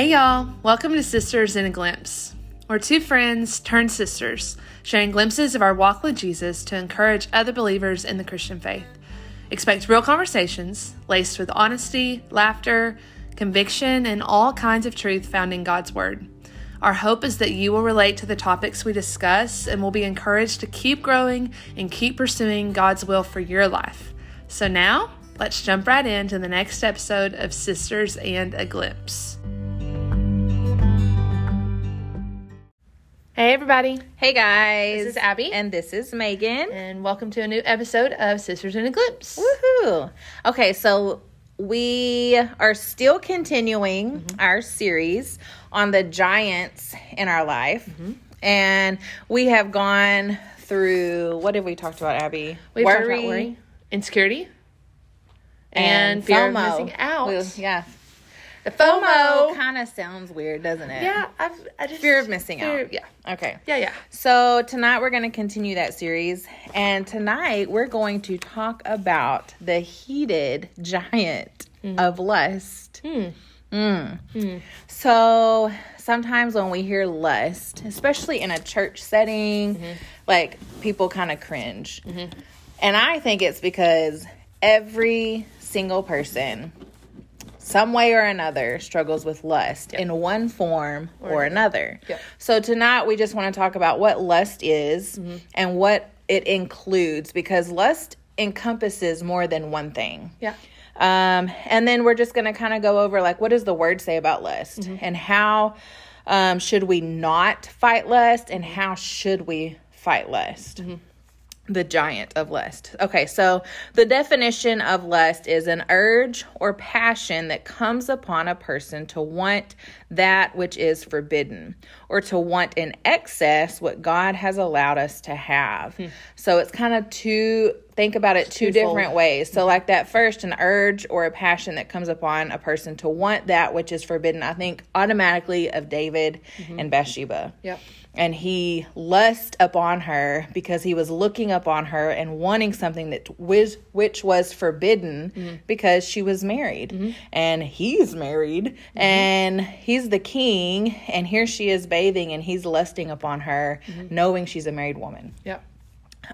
Hey, y'all. Welcome to Sisters in a Glimpse. We're two friends turned sisters, sharing glimpses of our walk with Jesus to encourage other believers in the Christian faith. Expect real conversations laced with honesty, laughter, conviction, and all kinds of truth found in God's Word. Our hope is that you will relate to the topics we discuss and will be encouraged to keep growing and keep pursuing God's will for your life. So now, let's jump right into the next episode of Sisters and a Glimpse. Hey, everybody. Hey guys. This is Abby. And this is Megan. And welcome to a new episode of Sisters in a Glimpse. Woohoo. Okay, so we are still continuing mm-hmm. our series on the giants in our life. Mm-hmm. And we have gone through what have we talked about, Abby? We've worry, talked about worry, insecurity, and, and fear FOMO. of missing out. We, yeah, the FOMO, FOMO kind of sounds weird, doesn't it? Yeah, I've, I just fear of missing fear, out. Yeah. Okay. Yeah, yeah. So tonight we're going to continue that series, and tonight we're going to talk about the heated giant mm. of lust. Mm. Mm. Mm. So sometimes when we hear lust, especially in a church setting, mm-hmm. like people kind of cringe. Mm-hmm. And I think it's because every single person some way or another struggles with lust yep. in one form or, or another. Yep. So tonight we just want to talk about what lust is mm-hmm. and what it includes because lust encompasses more than one thing. Yeah. Um, and then we're just going to kind of go over like what does the word say about lust mm-hmm. and how um, should we not fight lust and how should we fight lust. Mm-hmm the giant of lust. Okay, so the definition of lust is an urge or passion that comes upon a person to want that which is forbidden or to want in excess what God has allowed us to have. Hmm. So it's kind of two think about it two Twofold. different ways. So like that first an urge or a passion that comes upon a person to want that which is forbidden. I think automatically of David mm-hmm. and Bathsheba. Yep and he lust upon her because he was looking upon her and wanting something that was which was forbidden mm-hmm. because she was married mm-hmm. and he's married mm-hmm. and he's the king and here she is bathing and he's lusting upon her mm-hmm. knowing she's a married woman yep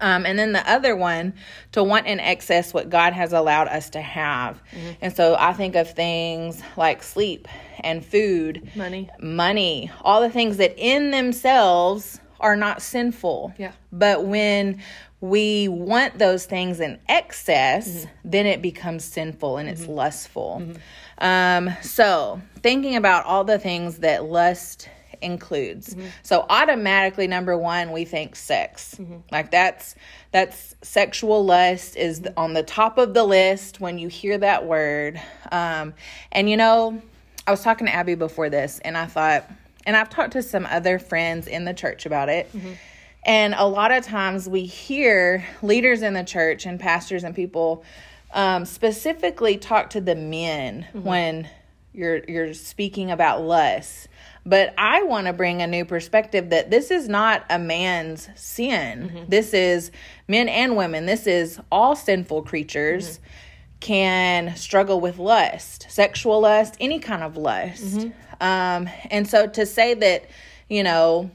um, and then the other one, to want in excess what God has allowed us to have. Mm-hmm. And so I think of things like sleep and food, money, money, all the things that in themselves are not sinful. Yeah. But when we want those things in excess, mm-hmm. then it becomes sinful and it's mm-hmm. lustful. Mm-hmm. Um, so thinking about all the things that lust includes. Mm-hmm. So automatically number 1 we think sex. Mm-hmm. Like that's that's sexual lust is on the top of the list when you hear that word. Um and you know, I was talking to Abby before this and I thought and I've talked to some other friends in the church about it. Mm-hmm. And a lot of times we hear leaders in the church and pastors and people um, specifically talk to the men mm-hmm. when you're you're speaking about lust but I want to bring a new perspective that this is not a man's sin. Mm-hmm. This is men and women. This is all sinful creatures mm-hmm. can struggle with lust, sexual lust, any kind of lust. Mm-hmm. Um, and so to say that, you know,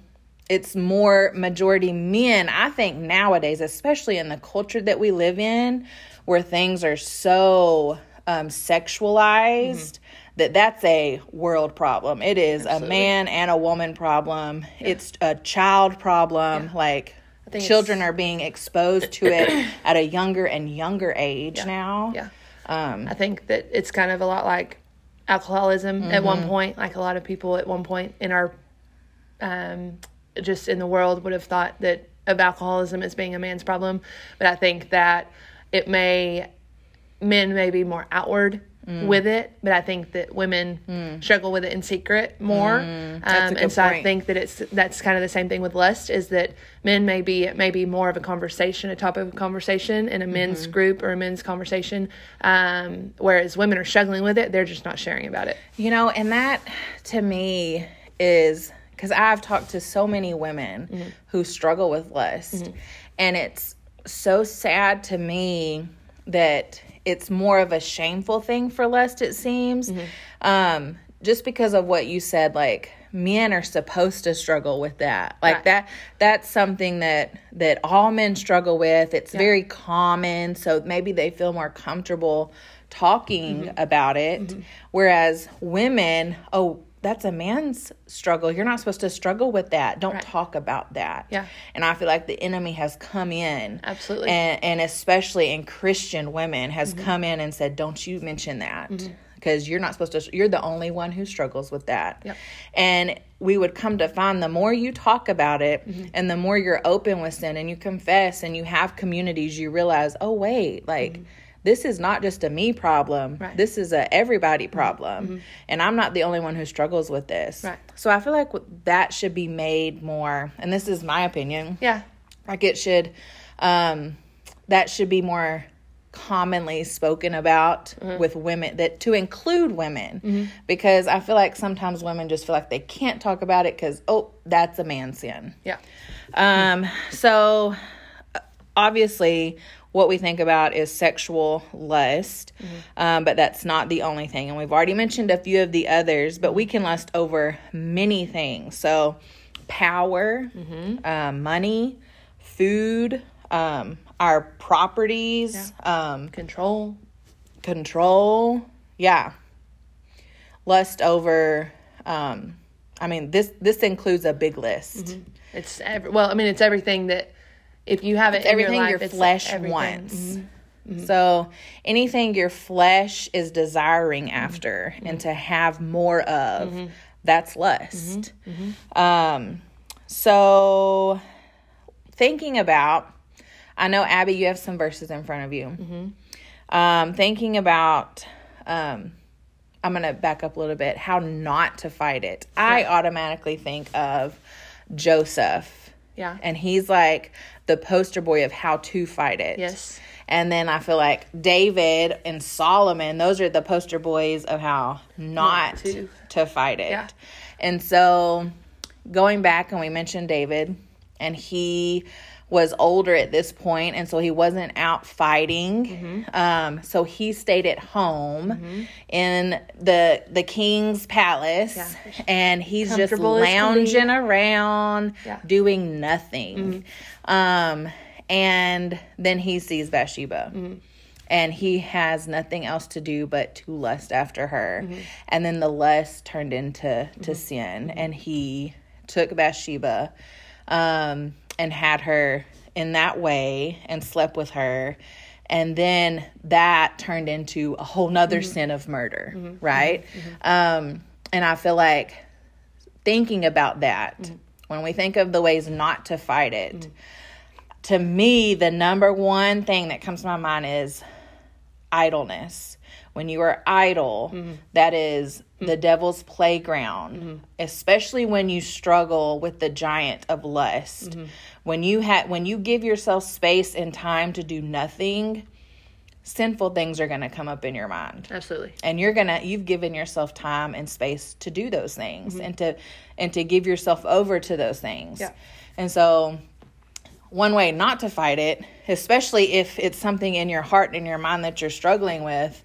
it's more majority men, I think nowadays, especially in the culture that we live in, where things are so um, sexualized that that's a world problem. It is Absolutely. a man and a woman problem. Yeah. It's a child problem. Yeah. Like children are being exposed to it at a younger and younger age yeah. now. Yeah. Um, I think that it's kind of a lot like alcoholism mm-hmm. at one mm-hmm. point. Like a lot of people at one point in our, um, just in the world would have thought that of alcoholism as being a man's problem. But I think that it may, men may be more outward mm. with it, but I think that women mm. struggle with it in secret more. Mm. Um, and so point. I think that it's that's kind of the same thing with lust is that men may be it may be more of a conversation, a topic of conversation in a men's mm-hmm. group or a men's conversation, um, whereas women are struggling with it. They're just not sharing about it. You know, and that to me is because I've talked to so many women mm-hmm. who struggle with lust, mm-hmm. and it's so sad to me that it's more of a shameful thing for lust it seems mm-hmm. um, just because of what you said, like men are supposed to struggle with that. Like Right. that that's something that that all men struggle with. It's very common, so maybe they feel more comfortable talking Mm-hmm. about it. Whereas women, oh, that's a man's struggle. You're not supposed to struggle with that. Don't Right. talk about that. Yeah. And I feel like the enemy has come in. Absolutely. And, and especially in Christian women has Mm-hmm. come in and said, don't you mention that. Because you're not supposed to, you're the only one who struggles with that. Yep. And we would come to find the more you talk about it Mm-hmm. and the more you're open with sin and you confess and you have communities, you realize, oh, wait, like, this is not just a me problem. Mm-hmm. Right. Mm-hmm. This is a everybody problem. And I'm not the only one who struggles with this. Right. So I feel like that should be made more, and this is my opinion, Yeah. like it should um that should be more commonly spoken about with women that to include women because i feel like sometimes women just feel like they can't talk about it because oh that's a man sin Yeah. um so obviously what we think about is sexual lust um, but that's not the only thing. And we've already mentioned a few of the others but we can lust over many things. So power um, money food um, our properties um, Control. control yeah. Lust over um, i mean this this includes a big list. It's every, well, I mean, it's everything that if you have it in everything your, your, life, it's flesh everything. wants. Mm-hmm. Mm-hmm. So anything your flesh is desiring after mm-hmm. and to have more of, that's lust. Um, so thinking about, I know Abby, you have some verses in front of you. Um, thinking about, um, I'm gonna back up a little bit. How not to fight it. I automatically think of Joseph Yeah. and he's like the poster boy of how to fight it. Yes. And then I feel like David and Solomon, those are the poster boys of how not, Not to. to. fight it. Yeah. And so going back and we mentioned David and he was older at this point and so he wasn't out fighting Mm-hmm. um, so he stayed at home in the the king's palace Yeah. and he's just Comfortable as can be. lounging around Yeah. Mm-hmm. doing nothing um, and then he sees bathsheba Mm-hmm. and he has nothing else to do but to lust after her Mm-hmm. and then the lust turned into to sin and he took bathsheba um, and had her in that way and slept with her. And then that turned into a whole nother mm-hmm. sin of murder mm-hmm. Mm-hmm. right? Um, and i feel like thinking about that when we think of the ways not to fight it to me the number one thing that comes to my mind is idleness when you are idle mm-hmm. that is mm-hmm. the devil's playground mm-hmm. especially when you struggle with the giant of lust. When you have when you give yourself space and time to do nothing sinful things are going to come up in your mind. Absolutely. and you're gonna you've given yourself time and space to do those things Mm-hmm. and to and to give yourself over to those things. Yeah. and so one way not to fight it especially if it's something in your heart and in your mind that you're struggling with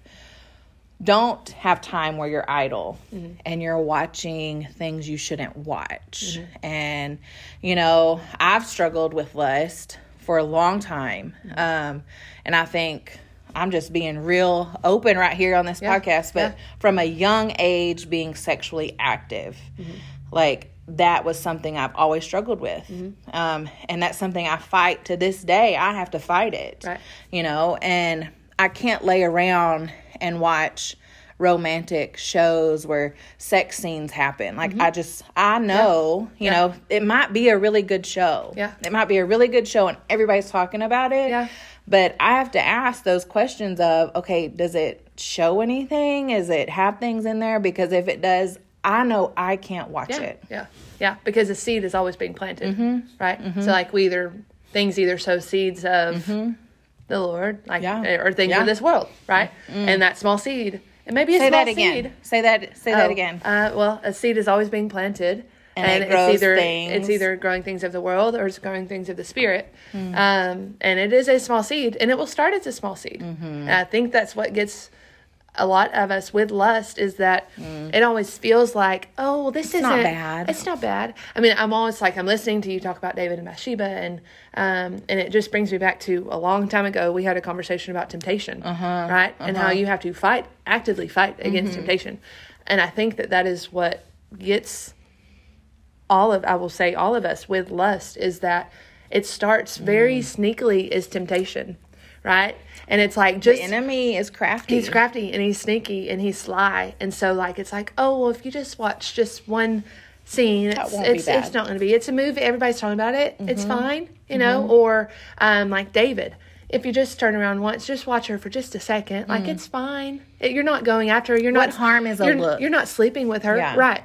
don't have time where you're idle Mm-hmm. and you're watching things you shouldn't watch and you know i've struggled with lust for a long time Mm-hmm. um, and i think i'm just being real open right here on this Yeah, podcast but yeah. from a young age being sexually active Mm-hmm. like that was something i've always struggled with Mm-hmm. um, and that's something i fight to this day i have to fight it Right. you know and i can't lay around and watch romantic shows where sex scenes happen like i just i know you Mm-hmm. Yeah. know it might be a really good show Yeah. it might be a really good show and everybody's talking about it Yeah. but i have to ask those questions of okay does it show anything is it have things in there because if it does i know i can't watch Yeah. it Yeah. Yeah. Because the seed is always being planted. Mm-hmm. Right. So like we either things either sow seeds of the Lord, like. Yeah. or things Yeah. Mm. of this world, right? And that small seed. It may be a say small that again seed. say that say that Oh, again Uh, well, a seed is always being planted, And it grows it's either things. it's either growing things of the world or it's growing things of the spirit. Hmm. Um, and it is a small seed, and it will start as a small seed. Mm-hmm. And I think that's what gets a lot of us with lust is that it always feels like, oh, this isn't not bad. It's not bad. I mean, I'm always like, I'm listening to you talk about David and Bathsheba, and um, and it just brings me back to a long time ago. We had a conversation about temptation, Uh-huh. right, and how you have to fight actively fight against temptation, and I think that that is what gets all of I will say all of us with lust is that it starts very sneakily as temptation, right? And it's like just The enemy is crafty. he's crafty and he's sneaky and he's sly, and so like it's like oh well if you just watch just one scene, it's it's. Mm-hmm. it's not going to be. It's a movie. Everybody's talking about it. It's fine, you know. Or um, like David. If you just turn around once, just watch her for just a second. Like it's fine. It- you're not going after her. You're Mm. What not harm is a you're, look? You're not sleeping with her, Yeah. right?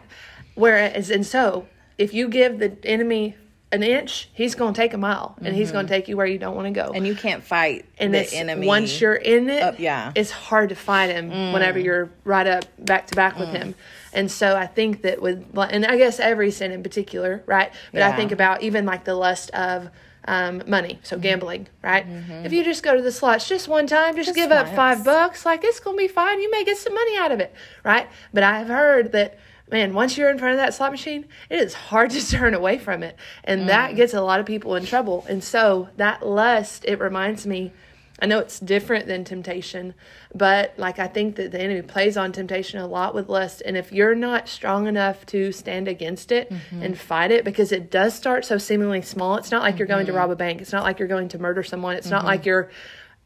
Whereas, and so if you give the enemy an inch, he's going to take a mile, and he's going to take you where you don't want to go. Mm-hmm. and you can't fight and the enemy. once you're in it, Up, yeah. it's hard to fight him whenever you're right up back to back with him. And so I think that with, and I guess every sin in particular, right? But I think about even like the lust of um, money, so gambling, right? If you just go to the slots just one time, just, Just give up five bucks, like it's gonna be fine. You may get some money out of it, right? But I have heard that. Man, once you're in front of that slot machine, it is hard to turn away from it. And that mm. gets a lot of people in trouble. And so that lust, it reminds me I know it's different than temptation, but like I think that the enemy plays on temptation a lot with lust. And if you're not strong enough to stand against it mm-hmm. and fight it, because it does start so seemingly small, it's not like you're going to mm-hmm. rob a bank, it's not like you're going to murder someone, it's not mm-hmm. like you're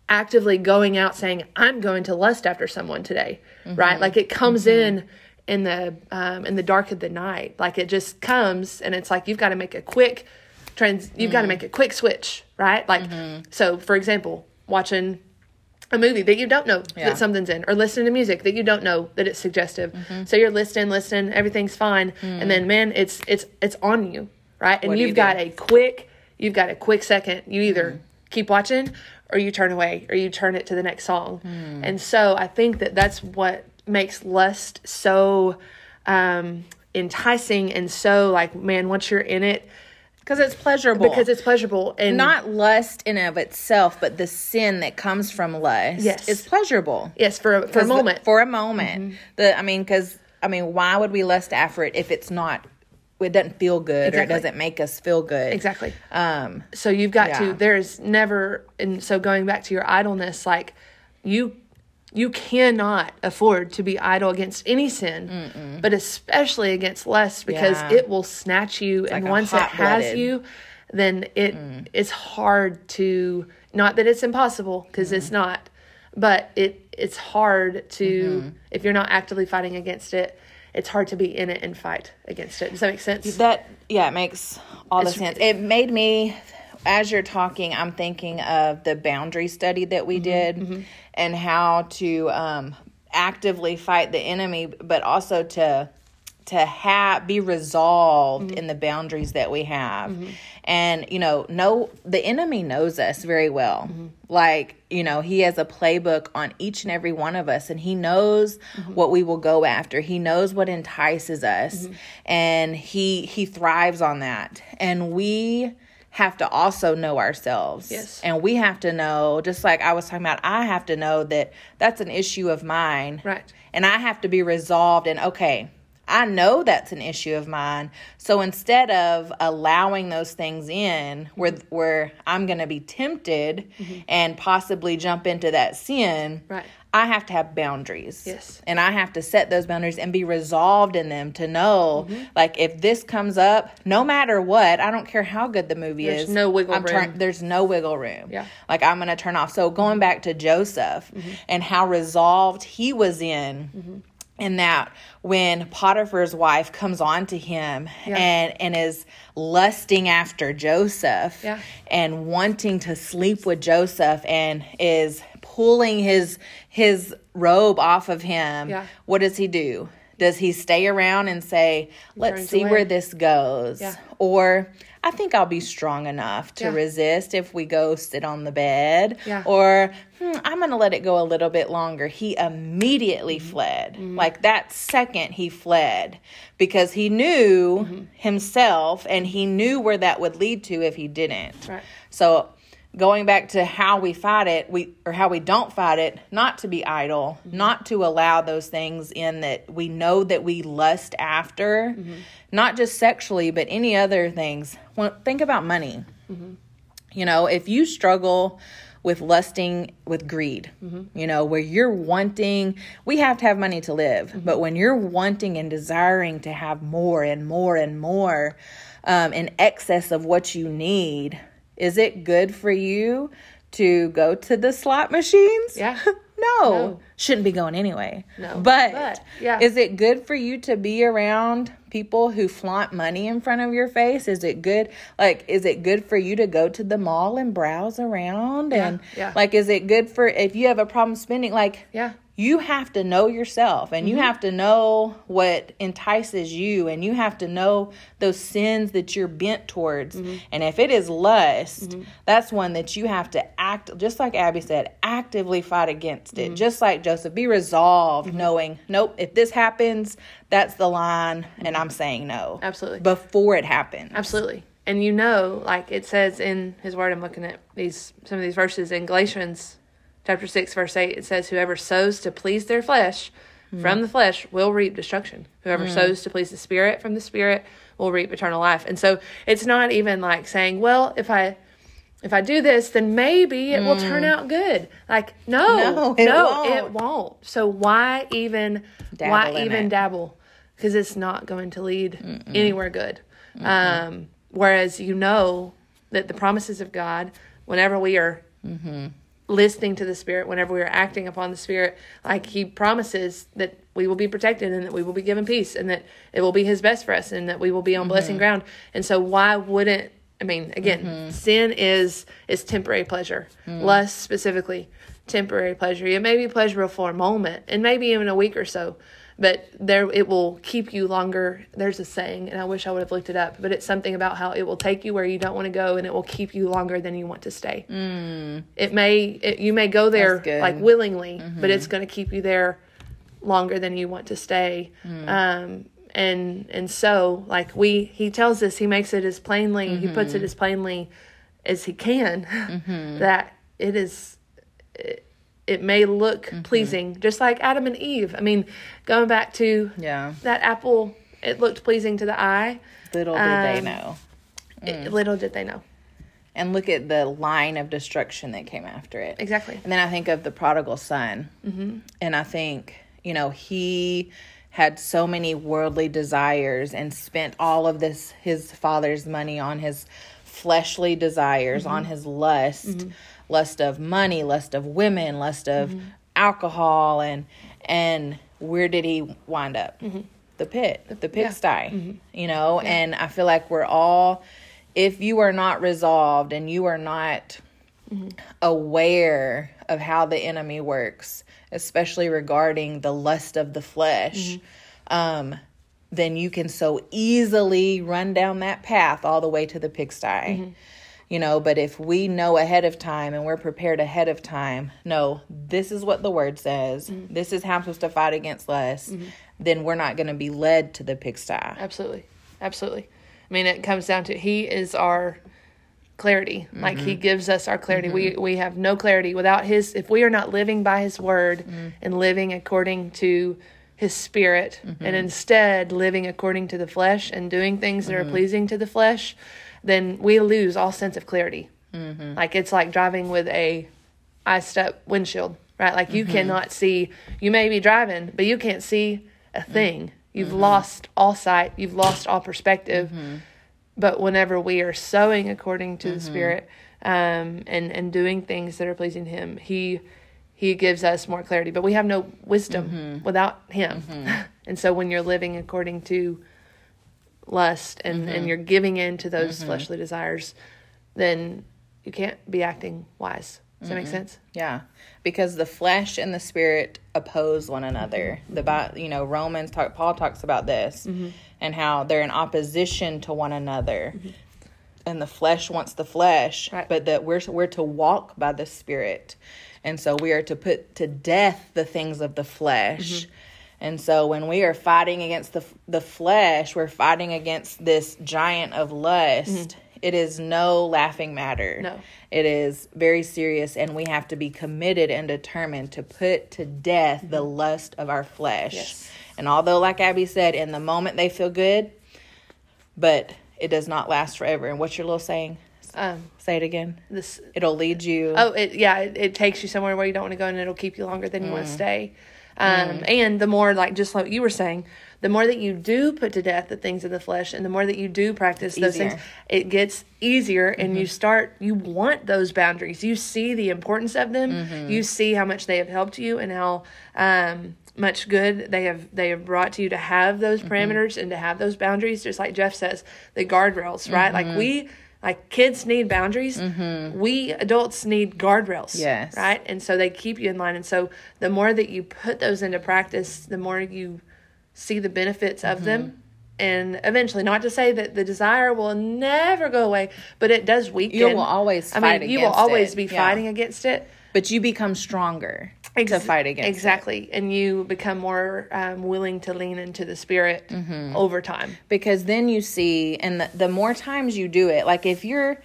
actively going out saying, I'm going to lust after someone today, right? Like it comes in in the um, in the dark of the night like it just comes and it's like you've got to make a quick trans you've got to mm-hmm. make a quick switch right? Like mm-hmm. so for example watching a movie that you don't know Yeah. that something's in or listening to music that you don't know that it's suggestive. Mm-hmm. So you're listening listening everything's fine mm. and then man it's it's it's on you right? And What do you you've got do? a quick you've got a quick second. You either mm. keep watching or you turn away or you turn it to the next song. Mm. And so i think that that's what makes lust so um enticing and so like man once you're in it because it's pleasurable. because it's pleasurable and not lust in and of itself, but the sin that comes from lust Yes. is pleasurable yes for a, for a moment Mm-hmm. for a moment. The I mean, because I mean, why would we lust after it if it's not? It doesn't feel good, or it doesn't make us feel good. exactly Um, so you've got Yeah. to there's never and so going back to your idleness like you you cannot afford to be idle against any sin but especially against lust because Yeah. it will snatch you and like once it has you then it mm. it's hard to not that it's impossible because it's mm. not but it it's hard to mm-hmm. if you're not actively fighting against it it's hard to be in it and fight against it. Does that make sense? That yeah, it makes all the sense. It made me as you're talking, I'm thinking of the boundary study that Mm-hmm, we did and how to um, actively fight the enemy, but also to to have be resolved Mm-hmm. in the boundaries that we have. And you know, know the enemy knows us very well. Mm-hmm. Like, you know, he has a playbook on each and every one of us and he knows Mm-hmm. what we will go after. He knows what entices us Mm-hmm. and he he thrives on that. And we have to also know ourselves. Yes. And we have to know, just like I was talking about, I have to know that that's an issue of mine. Right. And I have to be resolved and okay, I know that's an issue of mine. So instead of allowing those things in where where I'm going to be tempted and possibly jump into that sin, Right. I have to have boundaries. Yes. And I have to set those boundaries and be resolved in them to know Mm-hmm. like if this comes up, no matter what, I don't care how good the movie There's is. no wiggle I'm turn- room. there's no wiggle room. Yeah. Like I'm going to turn off. So going back to Joseph Mm-hmm. and how resolved he was in in that when Potiphar's wife comes on to him and and is lusting after Joseph Yeah. and wanting to sleep with Joseph and is pulling his his robe off of him Yeah. what does he do does he stay around and say let's see away. where this goes Yeah. or I think I'll be strong enough to Yeah. resist if we go sit on the bed. Yeah. Or hmm, I'm going to let it go a little bit longer. He immediately Mm-hmm. fled. Like that second, he fled because he knew Mm-hmm. himself and he knew where that would lead to if he didn't. Right. So going back to how we fight it, we or how we don't fight it, not to be idle, mm-hmm. not to allow those things in that we know that we lust after, mm-hmm. not just sexually, but any other things. Well, think about money. Mm-hmm. You know, if you struggle with lusting with greed, mm-hmm. you know, where you're wanting, we have to have money to live, mm-hmm. but when you're wanting and desiring to have more and more and more um, in excess of what you need, is it good for you to go to the slot machines? Yeah. no. no. Shouldn't be going anyway. No. But, but yeah. is it good for you to be around people who flaunt money in front of your face? Is it good like is it good for you to go to the mall and browse around and yeah. like is it good for if you have a problem spending like Yeah you have to know yourself and mm-hmm. you have to know what entices you and you have to know those sins that you're bent towards mm-hmm. and if it is lust mm-hmm. that's one that you have to act just like abby said actively fight against it mm-hmm. just like joseph be resolved mm-hmm. knowing nope if this happens that's the line and i'm saying no absolutely before it happens absolutely and you know like it says in his word i'm looking at these some of these verses in galatians chapter 6 verse 8 it says whoever sows to please their flesh mm. from the flesh will reap destruction whoever mm. sows to please the spirit from the spirit will reap eternal life and so it's not even like saying well if i if i do this then maybe it mm. will turn mm. out good like no no it, no, won't. it won't so why even dabble why even it. dabble because it's not going to lead Mm-mm. anywhere good Mm-mm. um whereas you know that the promises of god whenever we are mm-hmm listening to the Spirit, whenever we are acting upon the Spirit, like He promises that we will be protected and that we will be given peace and that it will be His best for us and that we will be on mm-hmm. blessing ground. And so, why wouldn't I mean, again, mm-hmm. sin is is temporary pleasure. Mm. Lust specifically, temporary pleasure. It may be pleasurable for a moment and maybe even a week or so, but there it will keep you longer. There's a saying, and I wish I would have looked it up, but it's something about how it will take you where you don't want to go, and it will keep you longer than you want to stay. Mm. It may it, you may go there like willingly, mm-hmm. but it's going to keep you there longer than you want to stay. Mm. Um, and and so like we he tells us he makes it as plainly mm-hmm. he puts it mm-hmm. as plainly as he can mm-hmm. that it is. It, it may look mm-hmm. pleasing, just like Adam and Eve. I mean, going back to yeah that apple, it looked pleasing to the eye. Little did um, they know. Mm. It, little did they know. And look at the line of destruction that came after it. Exactly. And then I think of the prodigal son, mm-hmm. and I think you know he had so many worldly desires and spent all of this his father's money on his fleshly desires, mm-hmm. on his lust. Mm-hmm lust of money, lust of women, lust of mm-hmm. alcohol, and and where did he wind up? Mm-hmm. The pit, the pigsty, yeah. mm-hmm. you know. Yeah. And I feel like we're all, if you are not resolved and you are not mm-hmm. aware of how the enemy works, especially regarding the lust of the flesh, mm-hmm. um, then you can so easily run down that path all the way to the pigsty. Mm-hmm you know but if we know ahead of time and we're prepared ahead of time no this is what the word says mm-hmm. this is how i'm supposed to fight against less mm-hmm. then we're not going to be led to the pigsty absolutely absolutely i mean it comes down to he is our clarity mm-hmm. like he mm-hmm. gives us our clarity we mm-hmm. we have no clarity without his if we are not living by his word mm. and living according to his spirit and mm-hmm. instead living according to the flesh and doing things that are pleasing to the flesh then we lose all sense of clarity. Mm-hmm. Like it's like driving with a iced up windshield, right? Like you mm-hmm. cannot see. You may be driving, but you can't see a mm-hmm. thing. You've mm-hmm. lost all sight. You've lost all perspective. Mm-hmm. But whenever we are sowing according to the mm-hmm. Spirit um, and and doing things that are pleasing Him, He He gives us more clarity. But we have no wisdom without Him. and so when you're living according to lust and mm-hmm. and you're giving in to those mm-hmm. fleshly desires, then you can't be acting wise. Does that make sense? Yeah, because the flesh and the spirit oppose one another. Mm-hmm. The you know Romans talk Paul talks about this mm-hmm. and how they're in opposition to one another. Mm-hmm. And the flesh wants the flesh, right. but that we're we're to walk by the spirit. And so we are to put to death the things of the flesh mm-hmm. And so when we are fighting against the the flesh, we're fighting against this giant of lust. Mm-hmm. it is no laughing matter. No. It is very serious, and we have to be committed and determined to put to death the lust of our flesh. Yes. And although, like Abby said, in the moment they feel good, but it does not last forever. And what's your little saying? Um, Say it again. this It'll lead you. Oh, it, yeah, it, it takes you somewhere where you don't want to go, and it'll keep you longer than you Mm. want to stay. Um, And the more, like just like you were saying, the more that you do put to death the things of the flesh, and the more that you do practice those things, it gets easier, and Mm-hmm. you start. You want those boundaries. You see the importance of them. Mm-hmm. You see how much they have helped you, and how um, much good they have they have brought to you to have those Mm-hmm. parameters and to have those boundaries. Just like Jeff says, the guardrails, right? Like Mm-hmm. we. Like kids need boundaries, we adults need guardrails. Yes. Right. And so they keep you in line. And so the more that you put those into practice, the more you see the benefits of them. Mm-hmm. And eventually, not to say that the desire will never go away, but it does weaken. You will always I mean, you will always it. be Yeah. fighting against it. but you become stronger to fight against it. exactly, and you become more um, willing to lean into the spirit Mm-hmm. over time. because then you see and the, the more times you do it like if you're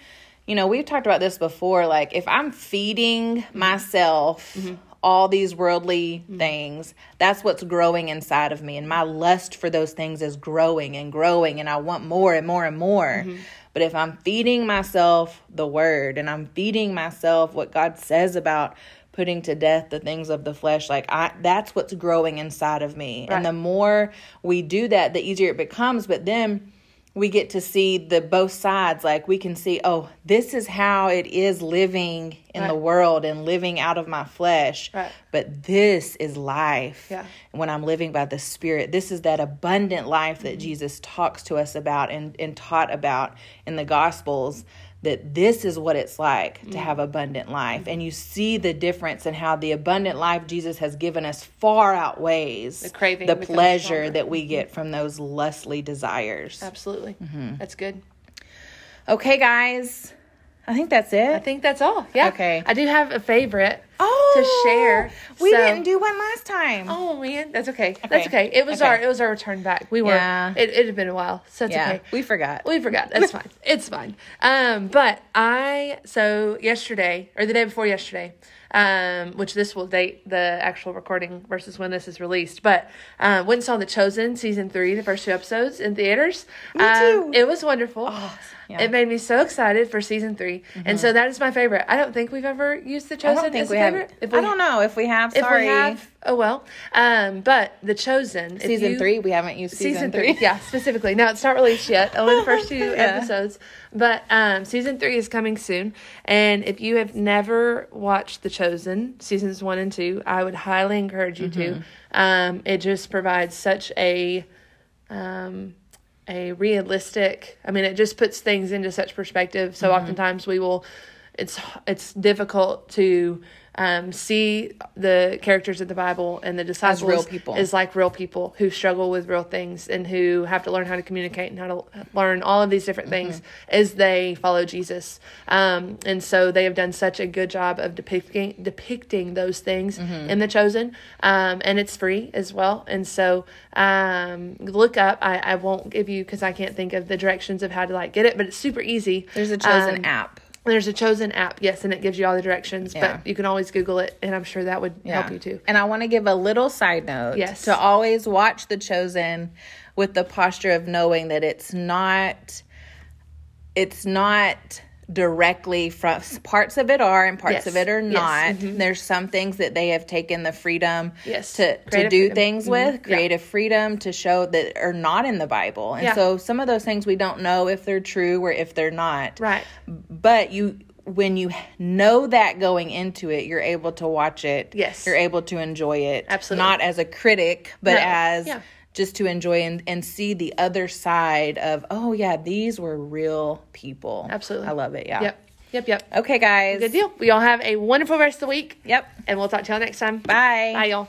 you know we've talked about this before like if i'm feeding myself all these worldly things that's what's growing inside of me. And my lust for those things is growing and growing and i want more and more and more. But if i'm feeding myself the word and i'm feeding myself what god says about putting to death the things of the flesh like i that's what's growing inside of me Right. and the more we do that the easier it becomes but then we get to see the both sides like we can see oh this is how it is living in the world and living out of my flesh Right. but this is life Yeah. when i'm living by the spirit this is that abundant life Mm-hmm. that jesus talks to us about and, and taught about in the gospels that this is what it's like Mm-hmm. to have abundant life and you see the difference in how the abundant life jesus has given us far outweighs The craving the pleasure that we get from those lustly desires Absolutely, Mm-hmm. that's good. Okay, guys. I think that's it. I think that's all. Yeah. Okay. I do have a favorite oh, to share. We so- didn't do one last time. Oh man, that's okay. That's Okay. okay. It was Okay. our it was our return back. We were Yeah. it, it had been a while, so it's yeah, okay. we forgot. We forgot. That's fine. It's fine. Um, but I so yesterday or the day before yesterday, um, which this will date the actual recording versus when this is released. But uh, went saw The Chosen season three, the first two episodes in theaters. Me too. it was wonderful. yeah. Mm-hmm. It made me so excited for season 3 and so that is my favorite. I don't think we've ever used The I Chosen don't think as we a have. favorite. If I don't know if we have. if Sorry. we have, oh well. Um, but The Chosen season you- three. We haven't used season, season three. Yeah, specifically. No, it's not released yet. Only the first two Yeah. episodes. But um, season three is coming soon. And if you have never watched The Chosen, seasons one and two, I would highly encourage you Mm-hmm. to. Um, it just provides such a um, a realistic. I mean, it just puts things into such perspective. So Mm-hmm. oftentimes we will. It's it's difficult to um, see the characters of the Bible and the disciples as real people. is like real people who struggle with real things and who have to learn how to communicate and how to learn all of these different things as they follow Jesus. Um, and so they have done such a good job of depicting depicting those things in The Chosen. Um, and it's free as well. And so um, look up. I, I won't give you because I can't think of the directions of how to like get it, but it's super easy. There's a chosen Um, app. There's a chosen app, yes, and it gives you all the directions. Yeah. But you can always Google it, and I'm sure that would help you too. And I want to give a little side note. Yes. To always watch The Chosen with the posture of knowing that it's not it's not directly from parts of it are and parts Yes. of it are Yes. not. Mhm. There's some things that they have taken the freedom Yes. to, to do freedom. things Mhm. with, Yeah. creative freedom to show that are not in the Bible. And Yeah. so some of those things we don't know if they're true or if they're not Right. but you when you know that going into it you're able to watch it Yes. you're able to enjoy it Absolutely. not as a critic but No. as Yeah. Just to enjoy and, and see the other side of oh yeah these were real people Absolutely. i love it yeah Yep. Yep. Yep. okay guys Good deal. We all have a wonderful rest of the week, yep and we'll talk to y'all next time. bye Bye, y'all.